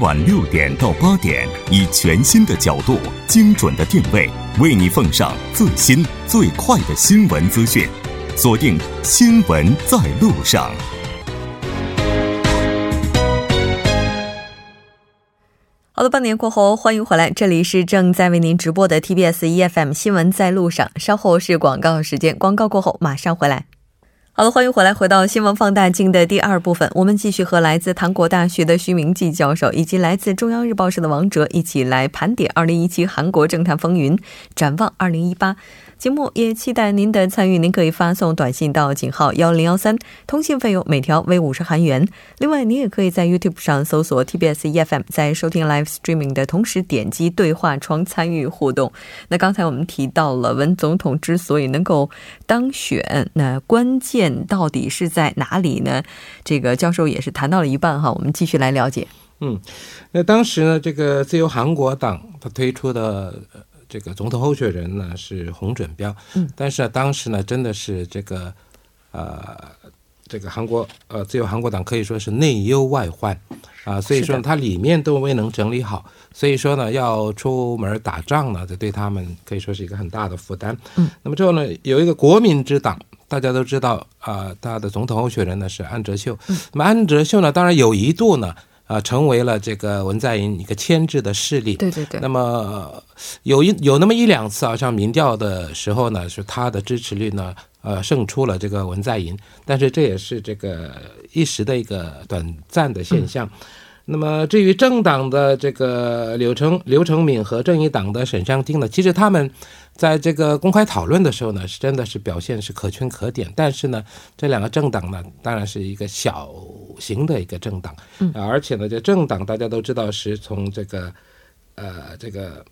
晚六点到八点，以全新的角度、精准的定位，为你奉上最新最快的新闻资讯。锁定《新闻在路上》。好的，半年过后，欢迎回来，这里是正在为您直播的 TBS EFM《新闻在路上》，稍后是广告时间，广告过后马上回来。好了，欢迎回来，回到新闻放大镜的第二部分，我们继续和来自韩国大学的徐明季教授以及来自中央日报社的王哲一起来盘点二零一七韩国政坛风云，展望二零一八。节目也期待您的参与，您可以发送短信到井号幺零幺三，通信费用每条为五十韩元。另外，您也可以在 YouTube 上搜索 TBS EFM，在收听 Live Streaming 的同时点击对话窗参与互动。那刚才我们提到了文总统之所以能够当选，那关键到底是在哪里呢？这个教授也是谈到了一半哈，我们继续来了解。嗯，那当时呢，这个自由韩国党他推出的。这个总统候选人呢是洪准标，嗯，但是当时呢真的是这个，呃，这个韩国呃自由韩国党可以说是内忧外患。啊，所以说它里面都未能整理好，所以说呢要出门打仗呢，这对他们可以说是一个很大的负担。嗯，那么之后呢有一个国民之党，大家都知道啊，他的总统候选人呢是安哲秀，那么安哲秀呢当然有一度呢。啊，成为了这个文在寅一个牵制的势力。对对对。那么有一有那么一两次，好像民调的时候呢，是他的支持率呢，呃，胜出了这个文在寅。但是这也是这个一时的一个短暂的现象。那么至于政党的这个柳成刘成敏和正义党的沈相丁呢，其实他们。在这个公开讨论的时候呢，是真的是表现是可圈可点。但是呢，这两个政党呢，当然是一个小型的一个政党，嗯，而且呢，这政党大家都知道是从这个呃这个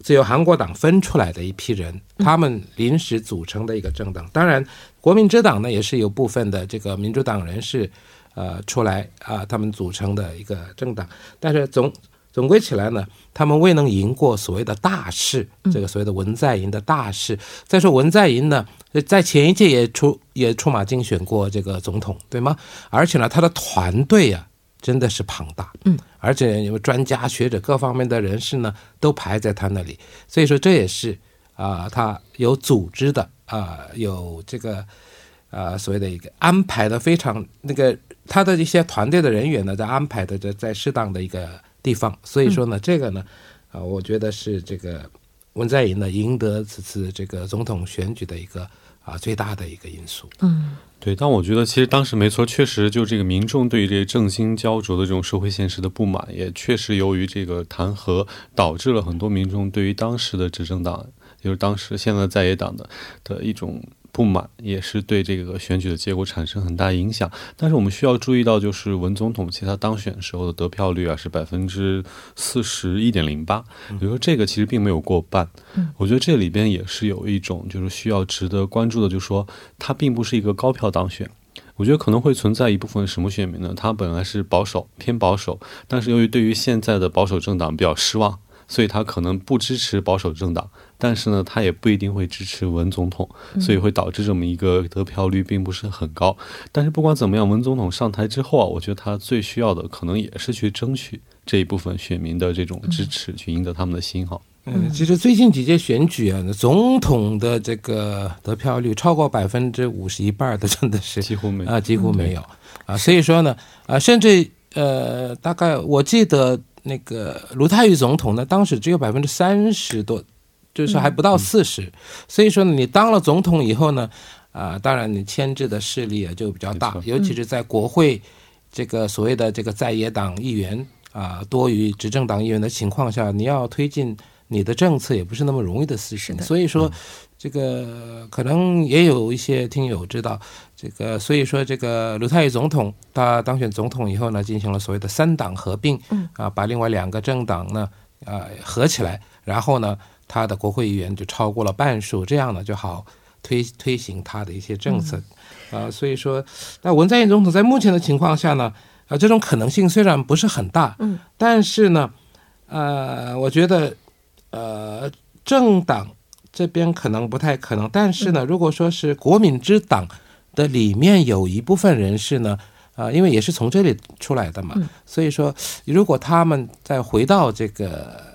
自由韩国党分出来的一批人，他们临时组成的一个政党。当然，国民之党呢，也是有部分的这个民主党人士呃出来啊，他们组成的一个政党。但是总总归起来呢，他们未能赢过所谓的大势，这个所谓的文在寅的大势。再说文在寅呢，在前一届也出也出马竞选过这个总统，对吗？而且呢，他的团队啊，真的是庞大，嗯，而且有专家学者各方面的人士呢，都排在他那里。所以说，这也是啊，他有组织的啊，有这个啊，所谓的一个安排的非常那个他的一些团队的人员呢，在安排的在在适当的一个。地方，所以说呢，这个呢，啊，我觉得是这个文在寅呢赢得此次这个总统选举的一个啊最大的一个因素。嗯，对。但我觉得其实当时没错，确实就这个民众对于这政经焦灼的这种社会现实的不满，也确实由于这个弹劾，导致了很多民众对于当时的执政党，就是当时现在在野党的的一种。不满也是对这个选举的结果产生很大影响，但是我们需要注意到，就是文总统其实他当选时候的得票率啊是百分之四十一点零八，比如说这个其实并没有过半。我觉得这里边也是有一种就是需要值得关注的，就是说他并不是一个高票当选。我觉得可能会存在一部分什么选民呢？他本来是保守偏保守，但是由于对于现在的保守政党比较失望，所以他可能不支持保守政党。但是呢，他也不一定会支持文总统，所以会导致这么一个得票率并不是很高。但是不管怎么样，文总统上台之后啊，我觉得他最需要的可能也是去争取这一部分选民的这种支持，去赢得他们的心哈。嗯，其实最近几届选举啊，总统的这个得票率超过百分之五十一半的，真的是几乎没啊，几乎没有啊。所以说呢，啊，甚至呃，大概我记得那个卢泰愚总统呢，当时只有百分之三十多。就是还不到四十，所以说呢，你当了总统以后呢，啊，当然你牵制的势力也就比较大，尤其是在国会这个所谓的这个在野党议员啊多于执政党议员的情况下，你要推进你的政策也不是那么容易的事情。所以说，这个可能也有一些听友知道，这个所以说这个卢泰愚总统他当选总统以后呢，进行了所谓的三党合并，啊，把另外两个政党呢啊合起来，然后呢。他的国会议员就超过了半数，这样呢就好推推行他的一些政策，啊，所以说，那文在寅总统在目前的情况下呢，啊，这种可能性虽然不是很大，嗯，但是呢，呃，我觉得，呃，政党这边可能不太可能，但是呢，如果说是国民之党的里面有一部分人士呢，啊，因为也是从这里出来的嘛，所以说如果他们再回到这个。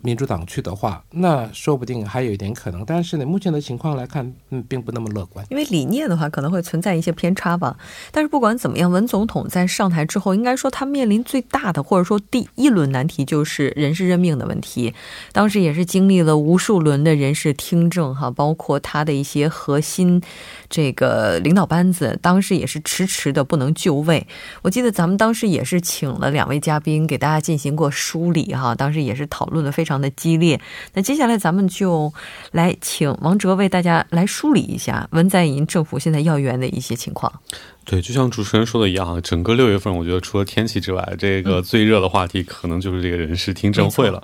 民主党去的话，那说不定还有一点可能。但是呢，目前的情况来看，嗯，并不那么乐观。因为理念的话，可能会存在一些偏差吧。但是不管怎么样，文总统在上台之后，应该说他面临最大的，或者说第一轮难题就是人事任命的问题。当时也是经历了无数轮的人事听证，哈，包括他的一些核心这个领导班子，当时也是迟迟的不能就位。我记得咱们当时也是请了两位嘉宾给大家进行过梳理，哈，当时也是讨论的非常。非常的激烈，那接下来咱们就来请王哲为大家来梳理一下文在寅政府现在要员的一些情况。对，就像主持人说的一样，整个六月份，我觉得除了天气之外，这个最热的话题可能就是这个人事听证会了。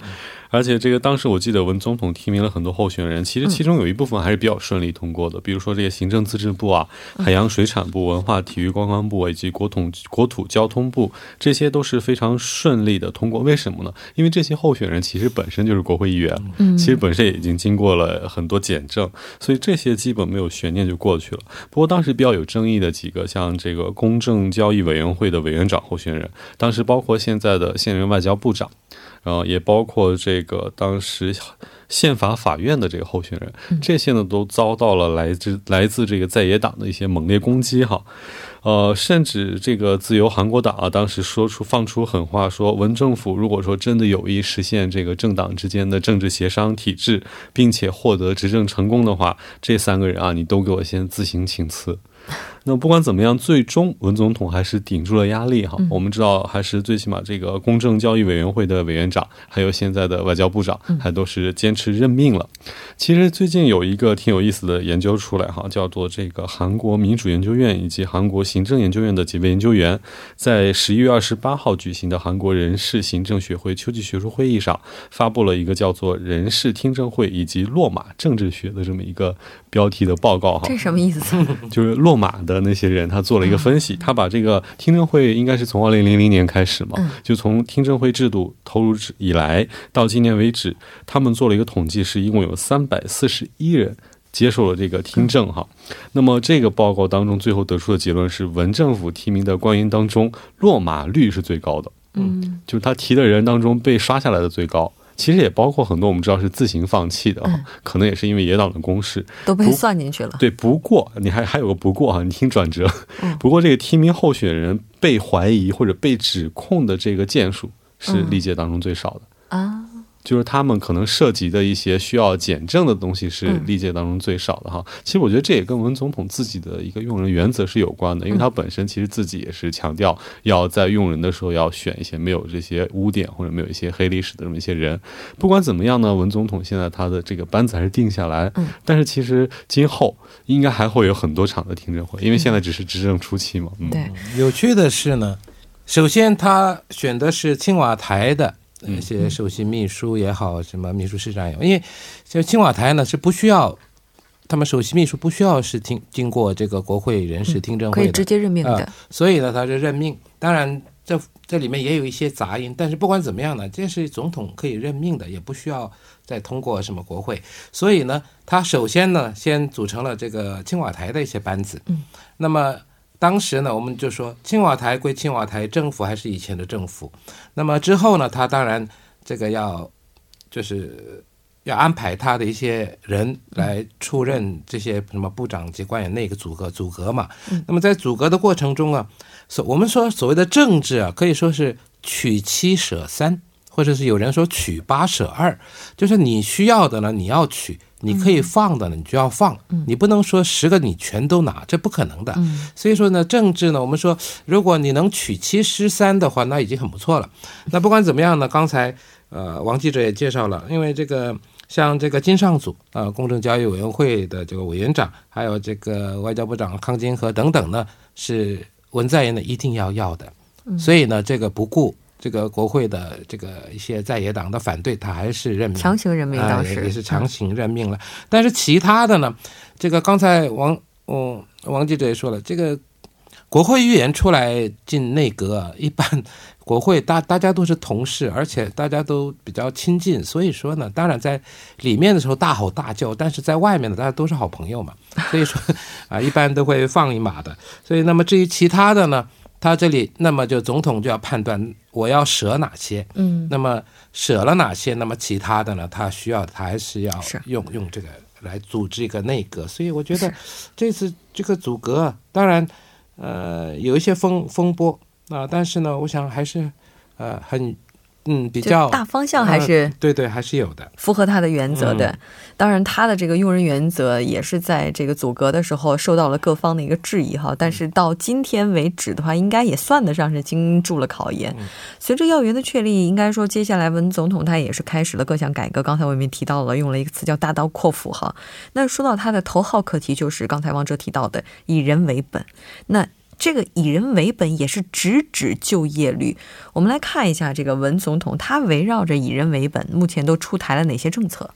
而且这个当时我记得文总统提名了很多候选人，其实其中有一部分还是比较顺利通过的，比如说这些行政自治部啊、海洋水产部、文化体育观光部以及国统国土交通部，这些都是非常顺利的通过。为什么呢？因为这些候选人其实本身就是国会议员，嗯，其实本身也已经经过了很多检证，所以这些基本没有悬念就过去了。不过当时比较有争议的几个，像这个公正交易委员会的委员长候选人，当时包括现在的现任外交部长。然后也包括这个当时宪法法院的这个候选人，这些呢都遭到了来自来自这个在野党的一些猛烈攻击哈，呃，甚至这个自由韩国党啊，当时说出放出狠话，说文政府如果说真的有意实现这个政党之间的政治协商体制，并且获得执政成功的话，这三个人啊，你都给我先自行请辞。那不管怎么样，最终文总统还是顶住了压力哈。我们知道，还是最起码这个公正交易委员会的委员长，还有现在的外交部长，还都是坚持任命了。其实最近有一个挺有意思的研究出来哈，叫做这个韩国民主研究院以及韩国行政研究院的几位研究员，在十一月二十八号举行的韩国人事行政学会秋季学术会议上，发布了一个叫做“人事听证会以及落马政治学”的这么一个标题的报告哈。这什么意思？就是落马的。的那些人，他做了一个分析，他把这个听证会应该是从二零零零年开始嘛，就从听证会制度投入以来到今年为止，他们做了一个统计，是一共有三百四十一人接受了这个听证哈。那么这个报告当中最后得出的结论是，文政府提名的官员当中落马率是最高的，嗯，就是他提的人当中被刷下来的最高。其实也包括很多我们知道是自行放弃的，可能也是因为野党的攻势都被算进去了。对，不过你还还有个不过啊，你听转折。不过这个提名候选人被怀疑或者被指控的这个件数是历届当中最少的啊。就是他们可能涉及的一些需要检证的东西是历届当中最少的哈。其实我觉得这也跟文总统自己的一个用人原则是有关的，因为他本身其实自己也是强调要在用人的时候要选一些没有这些污点或者没有一些黑历史的这么一些人。不管怎么样呢，文总统现在他的这个班子还是定下来，但是其实今后应该还会有很多场的听证会，因为现在只是执政初期嘛。对，有趣的是呢，首先他选的是青瓦台的。那些首席秘书也好，什么秘书室长也好，因为就青瓦台呢是不需要，他们首席秘书不需要是听经过这个国会人事听证会的，可以直接任命的，所以呢他是任命。当然这这里面也有一些杂音，但是不管怎么样呢，这是总统可以任命的，也不需要再通过什么国会。所以呢，他首先呢先组成了这个青瓦台的一些班子，嗯，那么。当时呢，我们就说青瓦台归青瓦台，政府还是以前的政府。那么之后呢，他当然这个要就是要安排他的一些人来出任这些什么部长级官员，那个组阁组阁嘛。那么在组阁的过程中啊，所我们说所谓的政治啊，可以说是取七舍三，或者是有人说取八舍二，就是你需要的呢，你要取。你可以放的呢，你就要放，你不能说十个你全都拿，这不可能的。所以说呢，政治呢，我们说，如果你能取其十三的话，那已经很不错了。那不管怎么样呢，刚才呃王记者也介绍了，因为这个像这个金尚组啊，公正交易委员会的这个委员长，还有这个外交部长康金和等等呢，是文在寅呢一定要要的。所以呢，这个不顾。这个国会的这个一些在野党的反对，他还是任命强行任命，当时也是强行任命了。但是其他的呢？这个刚才王嗯王记者也说了，这个国会议员出来进内阁，一般国会大大家都是同事，而且大家都比较亲近，所以说呢，当然在里面的时候大吼大叫，但是在外面呢，大家都是好朋友嘛，所以说啊，一般都会放一马的。所以那么至于其他的呢？他这里那么就总统就要判断我要舍哪些，嗯，那么舍了哪些，那么其他的呢，他需要他还是要是。用用这个来组织一个内阁，所以我觉得这次这个组阁啊，当然呃有一些风风波啊、但是呢，我想还是呃很嗯比较大方向还是呃对对还是有的。符合他的原则的。嗯当然，他的这个用人原则也是在这个组阁的时候受到了各方的一个质疑哈。但是到今天为止的话，应该也算得上是经住了考验。嗯随着要员的确立，应该说接下来文总统他也是开始了各项改革。刚才我们也提到了，用了一个词叫“大刀阔斧”哈。那说到他的头号课题，就是刚才王哲提到的以人为本。那这个以人为本也是直指就业率。我们来看一下这个文总统，他围绕着以人为本，目前都出台了哪些政策？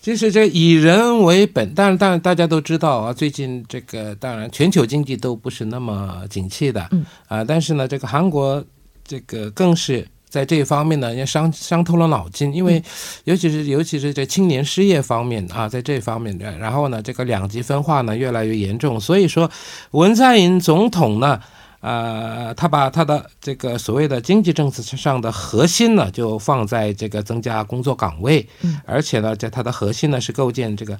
其实这以人为本，当然，当然大家都知道啊，最近这个当然全球经济都不是那么景气的，嗯啊，但是呢，这个韩国这个更是在这一方面呢，也伤伤透了脑筋，因为尤其是尤其是这青年失业方面啊，在这方面，然后呢，这个两极分化呢越来越严重，所以说文在寅总统呢。呃，他把他的这个所谓的经济政策上的核心呢，就放在这个增加工作岗位，嗯，而且呢，在它的核心呢是构建这个，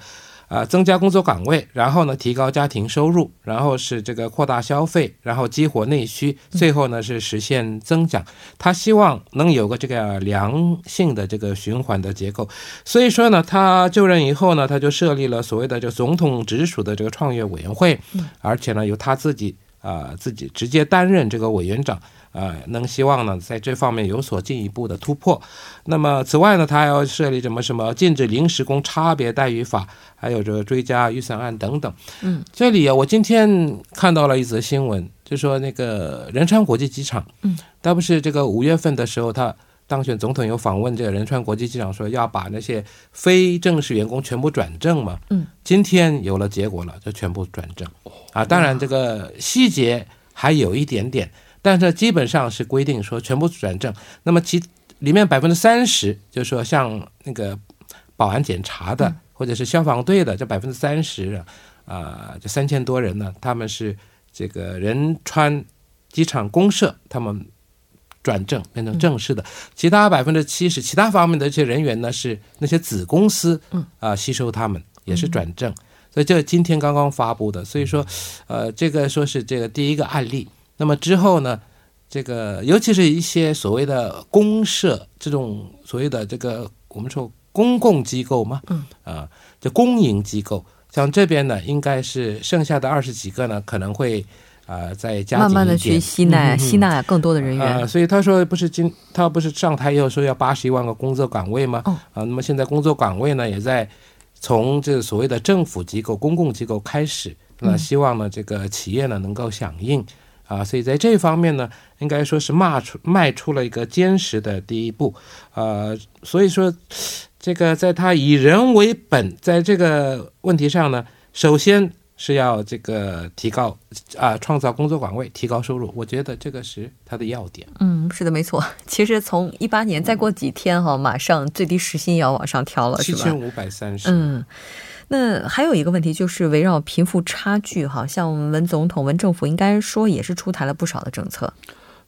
呃，增加工作岗位，然后呢提高家庭收入，然后是这个扩大消费，然后激活内需，最后呢是实现增长。他希望能有个这个良性的这个循环的结构。所以说呢，他就任以后呢，他就设立了所谓的这总统直属的这个创业委员会，而且呢由他自己。啊、自己直接担任这个委员长，呃，能希望呢在这方面有所进一步的突破。那么此外呢，他还要设立什么什么禁止临时工差别待遇法，还有这个追加预算案等等。嗯，这里啊，我今天看到了一则新闻，就说那个仁川国际机场，嗯，他不是这个五月份的时候他。当选总统有访问这个仁川国际机场，说要把那些非正式员工全部转正嘛。嗯，今天有了结果了，就全部转正。啊，当然这个细节还有一点点，但是基本上是规定说全部转正。那么其里面百分之三十，就是说像那个保安检查的、或者是消防队的，这百分之三十啊，这三千多人呢，他们是这个仁川机场公社他们转正变成正式的，其他百分之七十其他方面的这些人员呢，是那些子公司嗯啊、吸收他们也是转正。所以这今天刚刚发布的，所以说，呃，这个说是这个第一个案例。那么之后呢，这个尤其是一些所谓的公社这种所谓的这个我们说公共机构嘛，嗯，啊，这公营机构，像这边呢，应该是剩下的二十几个呢，可能会啊、呃再加紧慢慢的去吸纳、吸纳更多的人员。啊、所以他说不是今他不是上台以后说要八十一万个工作岗位吗？哦。啊，那么现在工作岗位呢也在从这所谓的政府机构、公共机构开始，那嗯。希望呢这个企业呢能够响应啊，所以在这方面呢，应该说是迈出迈出了一个坚实的第一步，呃，所以说这个在他以人为本，在这个问题上呢，首先。是要这个提高啊、创造工作岗位，提高收入。我觉得这个是他的要点。嗯，是的，没错。其实从一八年再过几天哈，马上最低时薪也要往上调了，是吧？七千五百三十。嗯，那还有一个问题就是围绕贫富差距哈，像文总统、文政府应该说也是出台了不少的政策。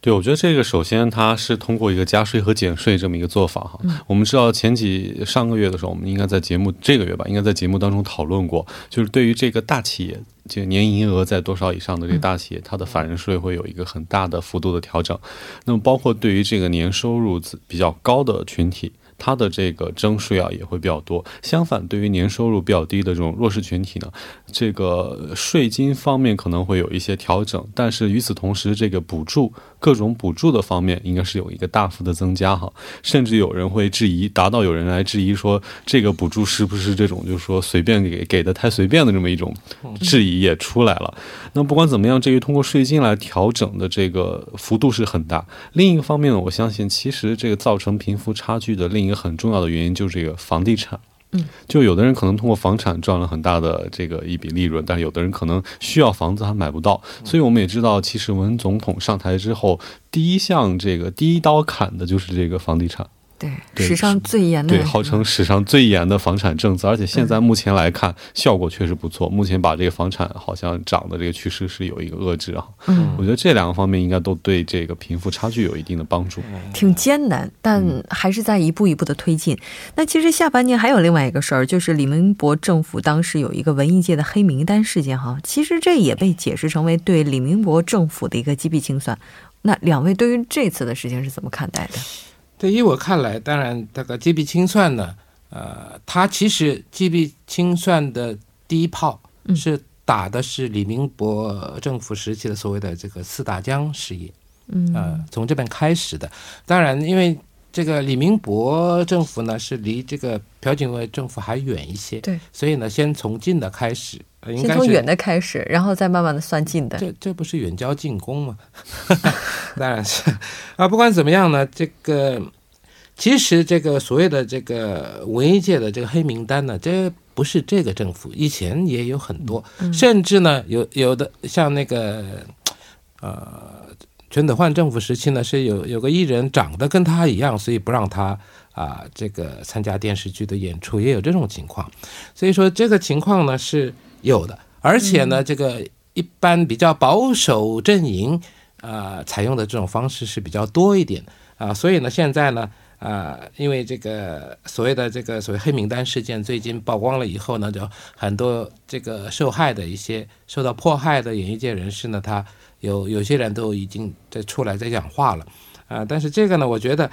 对，我觉得这个首先它是通过一个加税和减税这么一个做法哈。我们知道前几上个月的时候，我们应该在节目这个月吧，应该在节目当中讨论过，就是对于这个大企业，这个年营业额在多少以上的这个大企业，它的法人税会有一个很大的幅度的调整。那么包括对于这个年收入比较高的群体。它的这个征税啊也会比较多。相反，对于年收入比较低的这种弱势群体呢，这个税金方面可能会有一些调整，但是与此同时，这个补助各种补助的方面应该是有一个大幅的增加哈。甚至有人会质疑，达到有人来质疑说，这个补助是不是这种就是说随便给给的太随便的这么一种质疑也出来了。那不管怎么样，这个通过税金来调整的这个幅度是很大。另一个方面呢，我相信其实这个造成贫富差距的另一个很重要的原因就是这个房地产。就有的人可能通过房产赚了很大的这个一笔利润，但是有的人可能需要房子还买不到。所以我们也知道，其实文总统上台之后，第一项这个第一刀砍的就是这个房地产。对，史上最严的，对，号称史上最严的房产政策，而且现在目前来看效果确实不错。目前把这个房产好像涨的这个趋势是有一个遏制啊。嗯，我觉得这两个方面应该都对这个贫富差距有一定的帮助。挺艰难，但还是在一步一步的推进。那其实下半年还有另外一个事儿，就是李明博政府当时有一个文艺界的黑名单事件哈，其实这也被解释成为对李明博政府的一个击毙清算。那两位对于这次的事情是怎么看待的？对，于我看来，当然这个 GB 清算呢，呃，它其实 GB 清算的第一炮是打的是李明博政府时期的所谓的这个四大江事业，嗯，呃，从这边开始的。当然，因为这个李明博政府呢是离这个朴槿惠政府还远一些，对，所以呢，先从近的开始，呃应该从远的开始，然后再慢慢的算近的。这这不是远交近攻吗？当然是啊，不管怎么样呢，这个其实这个所谓的这个文艺界的这个黑名单呢，这不是这个政府，以前也有很多，甚至呢有有的像那个呃全斗焕政府时期呢，是有有个艺人长得跟他一样，所以不让他啊、这个参加电视剧的演出，也有这种情况。所以说这个情况呢是有的，而且呢，这个一般比较保守阵营啊、采用的这种方式是比较多一点啊、所以呢，现在呢。啊、因为这个所谓的这个所谓黑名单事件最近曝光了以后呢，就很多这个受害的一些受到迫害的演艺界人士呢，他有有些人都已经在出来在讲话了啊、但是这个呢，我觉得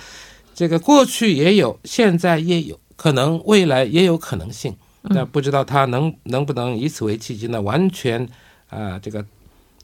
这个过去也有，现在也有，可能未来也有可能性。那不知道他能能不能以此为契机呢，完全啊、这个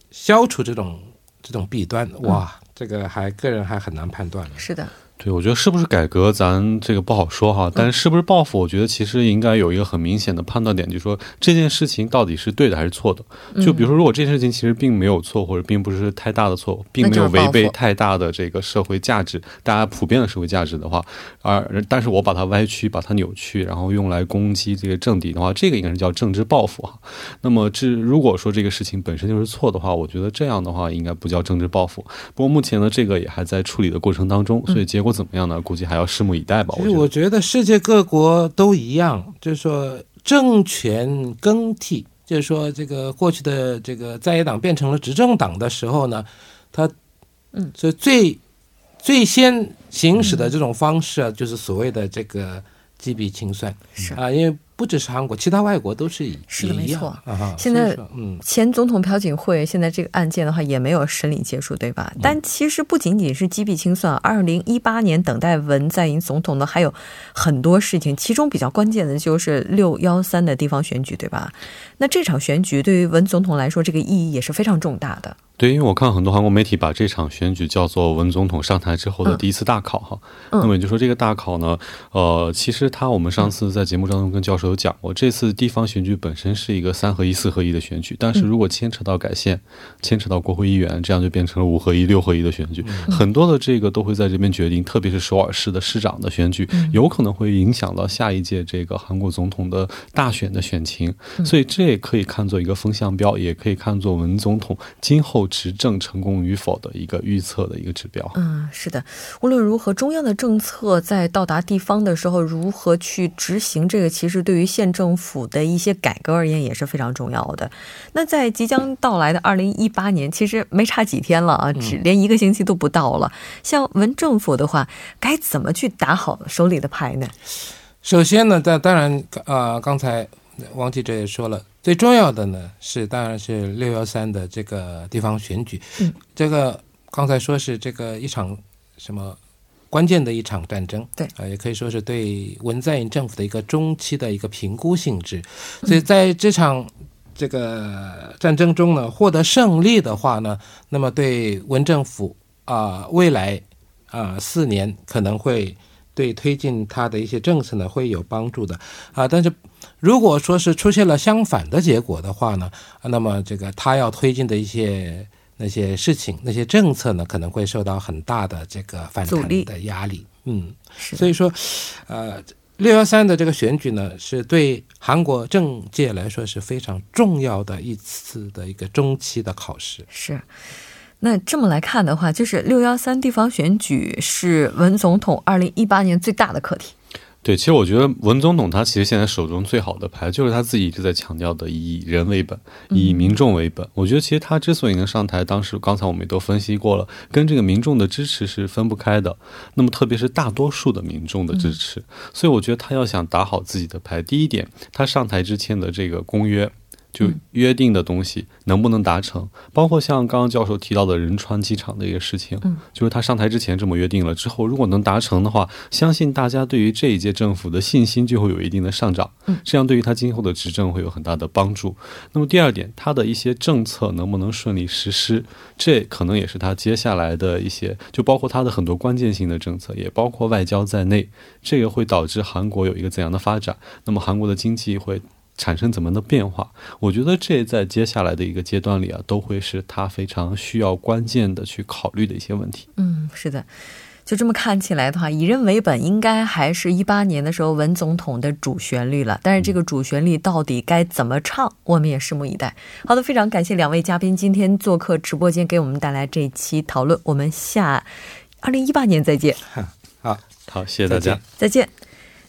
消除这种这种弊端？哇，这个还个人还很难判断。是的，对，我觉得是不是改革，咱这个不好说哈。但是是不是报复，我觉得其实应该有一个很明显的判断点，就是说这件事情到底是对的还是错的。就比如说，如果这件事情其实并没有错，或者并不是太大的错，并没有违背太大的这个社会价值，大家普遍的社会价值的话，而但是我把它歪曲，把它扭曲，然后用来攻击这个政敌的话，这个应该是叫政治报复哈。那么这如果说这个事情本身就是错的话，我觉得这样的话应该不叫政治报复。不过目前呢，这个也还在处理的过程当中，所以结果怎么样呢？估计还要拭目以待吧。其实我我觉得。觉得世界各国都一样，就是说政权更替，就是说这个过去的这个在野党变成了执政党的时候呢，他嗯，所以最最先行使的这种方式啊，就是所谓的这个击毙清算是啊，因为不只是韩国，其他外国都是一是的没错啊。现在嗯，前总统朴槿惠现在这个案件的话也没有审理结束，对吧？但其实不仅仅是击毙清算，二零一八年等待文在寅总统的还有很多事情，其中比较关键的就是六幺三的地方选举，对吧？那这场选举对于文总统来说，这个意义也是非常重大的。对，因为我看很多韩国媒体把这场选举叫做文总统上台之后的第一次大考哈。嗯那么也就说这个大考呢，呃，其实他我们上次在节目当中跟教授有讲过，这次地方选举本身是一个三合一、四合一的选举，但是如果牵扯到改宪、牵扯到国会议员，这样就变成了五合一、六合一的选举。很多的这个都会在这边决定，特别是首尔市的市长的选举，有可能会影响到下一届这个韩国总统的大选的选情。所以这也可以看作一个风向标，也可以看作文总统今后执政成功与否的一个预测的一个指标。嗯，是的。无论如何，中央的政策在到达地方的时候，如何去执行这个，其实对于县政府的一些改革而言也是非常重要的。那在即将到来的二零一八年，其实没差几天了啊，只连一个星期都不到了。像文政府的话，该怎么去打好手里的牌呢？首先呢，当当然啊、刚才王记者也说了，最重要的呢是当然是六幺三的这个地方选举，嗯，这个刚才说是这个一场什么关键的一场战争，对啊、也可以说是对文在寅政府的一个中期的一个评估性质，所以在这场。这个战争中呢，获得胜利的话呢，那么对文政府啊、未来啊、四年可能会对推进他的一些政策呢会有帮助的啊。但是如果说是出现了相反的结果的话呢，啊那么这个他要推进的一些那些事情、那些政策呢，可能会受到很大的这个反阻力弹的压力。嗯，是所以说，呃，六幺三的这个选举呢，是对韩国政界来说是非常重要的一次的一个中期的考试。是。那这么来看的话，就是六幺三地方选举是文总统二零一八年最大的课题。对，其实我觉得文总统他其实现在手中最好的牌就是他自己一直在强调的以人为本，以民众为本。我觉得其实他之所以能上台，当时刚才我们也都分析过了，跟这个民众的支持是分不开的。那么特别是大多数的民众的支持，所以我觉得他要想打好自己的牌，第一点，他上台之前的这个公约。就约定的东西能不能达成，包括像刚刚教授提到的仁川机场的一个事情，嗯，就是他上台之前这么约定了，之后如果能达成的话，相信大家对于这一届政府的信心就会有一定的上涨，嗯，这样对于他今后的执政会有很大的帮助。那么第二点，他的一些政策能不能顺利实施，这可能也是他接下来的一些，就包括他的很多关键性的政策，也包括外交在内，这个会导致韩国有一个怎样的发展？那么韩国的经济会。产生怎么样的变化？我觉得这在接下来的一个阶段里啊，都会是他非常需要关键的去考虑的一些问题。嗯，是的，就这么看起来的话，以人为本应该还是一八年的时候文总统的主旋律了。但是这个主旋律到底该怎么唱，我们也拭目以待。好的，非常感谢两位嘉宾今天做客直播间，给我们带来这一期讨论。我们下二零一八年再见。好，好，谢谢大家，再见。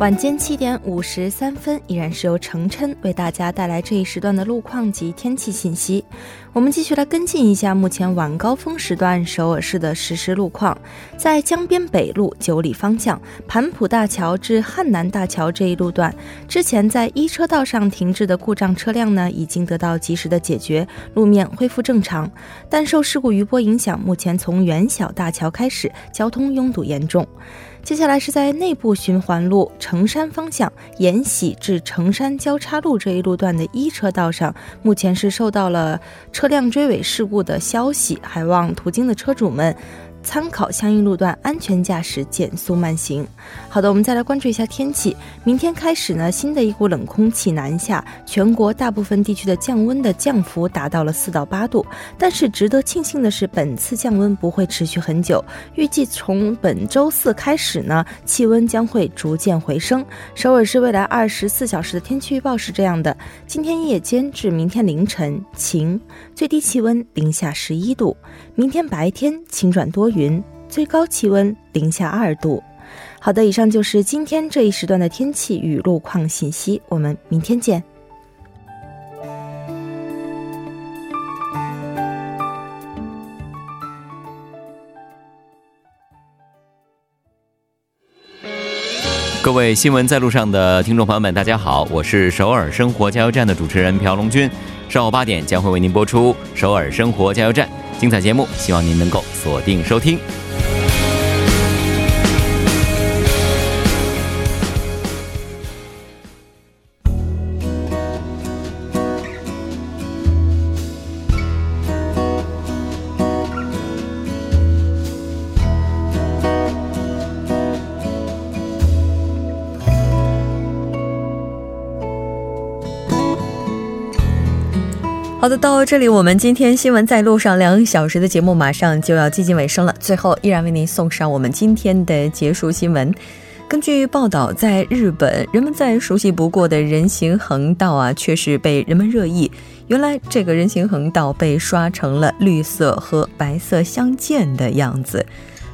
晚间七点五十三分，依然是由程琛为大家带来这一时段的路况及天气信息。我们继续来跟进一下目前晚高峰时段首尔市的实时路况。在江边北路九里方向盘浦大桥至汉南大桥这一路段，之前在一车道上停滞的故障车辆呢，已经得到及时的解决，路面恢复正常。但受事故余波影响，目前从元小大桥开始，交通拥堵严重。接下来是在内部循环路城山方向延禧至城山交叉路这一路段的一车道上，目前是受到了车辆追尾事故的消息，还望途经的车主们。参考相应路段，安全驾驶，减速慢行。好的，我们再来关注一下天气。明天开始呢，新的一股冷空气南下，全国大部分地区的降温的降幅达到了四到八度。但是值得庆幸的是，本次降温不会持续很久，预计从本周四开始呢，气温将会逐渐回升。首尔市未来二十四小时的天气预报是这样的：今天夜间至明天凌晨晴，最低气温零下十一度；明天白天晴转多。云，最高气温零下二度。好的，以上就是今天这一时段的天气与路况信息。我们明天见。各位新闻在路上的听众朋友们，大家好，我是首尔生活加油站的主持人朴龙军。上午八点将会为您播出首尔生活加油站。精彩节目，希望您能够锁定收听。好的，到这里，我们今天新闻在路上两小时的节目马上就要接近尾声了。最后，依然为您送上我们今天的结束新闻。根据报道，在日本，人们再熟悉不过的人行横道啊，却是被人们热议。原来，这个人行横道被刷成了绿色和白色相间的样子。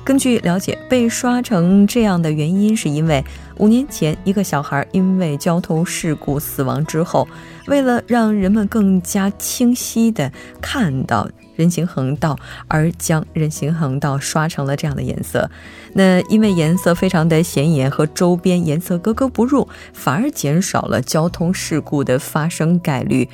根据了解，被刷成这样的原因是因为五年前一个小孩因为交通事故死亡之后，为了让人们更加清晰地看到人行横道，而将人行横道刷成了这样的颜色。那因为颜色非常的显眼，和周边颜色格格不入，反而减少了交通事故的发生概率。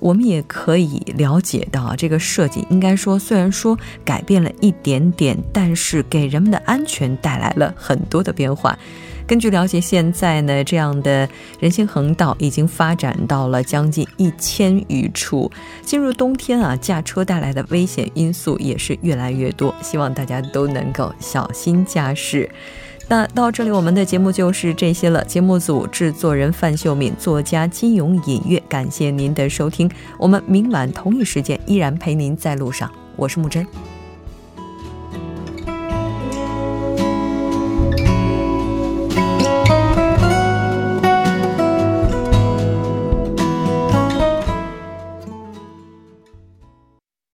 我们也可以了解到，这个设计应该说虽然说改变了一点点，但是给人们的安全带来了很多的变化。根据了解，现在呢，这样的人行横道已经发展到了将近一千余处。进入冬天啊，驾车带来的危险因素也是越来越多，希望大家都能够小心驾驶。那到这里，我们的节目就是这些了。节目组制作人范秀敏，作家金勇隐月，感谢您的收听。我们明晚同一时间依然陪您在路上，我是木真。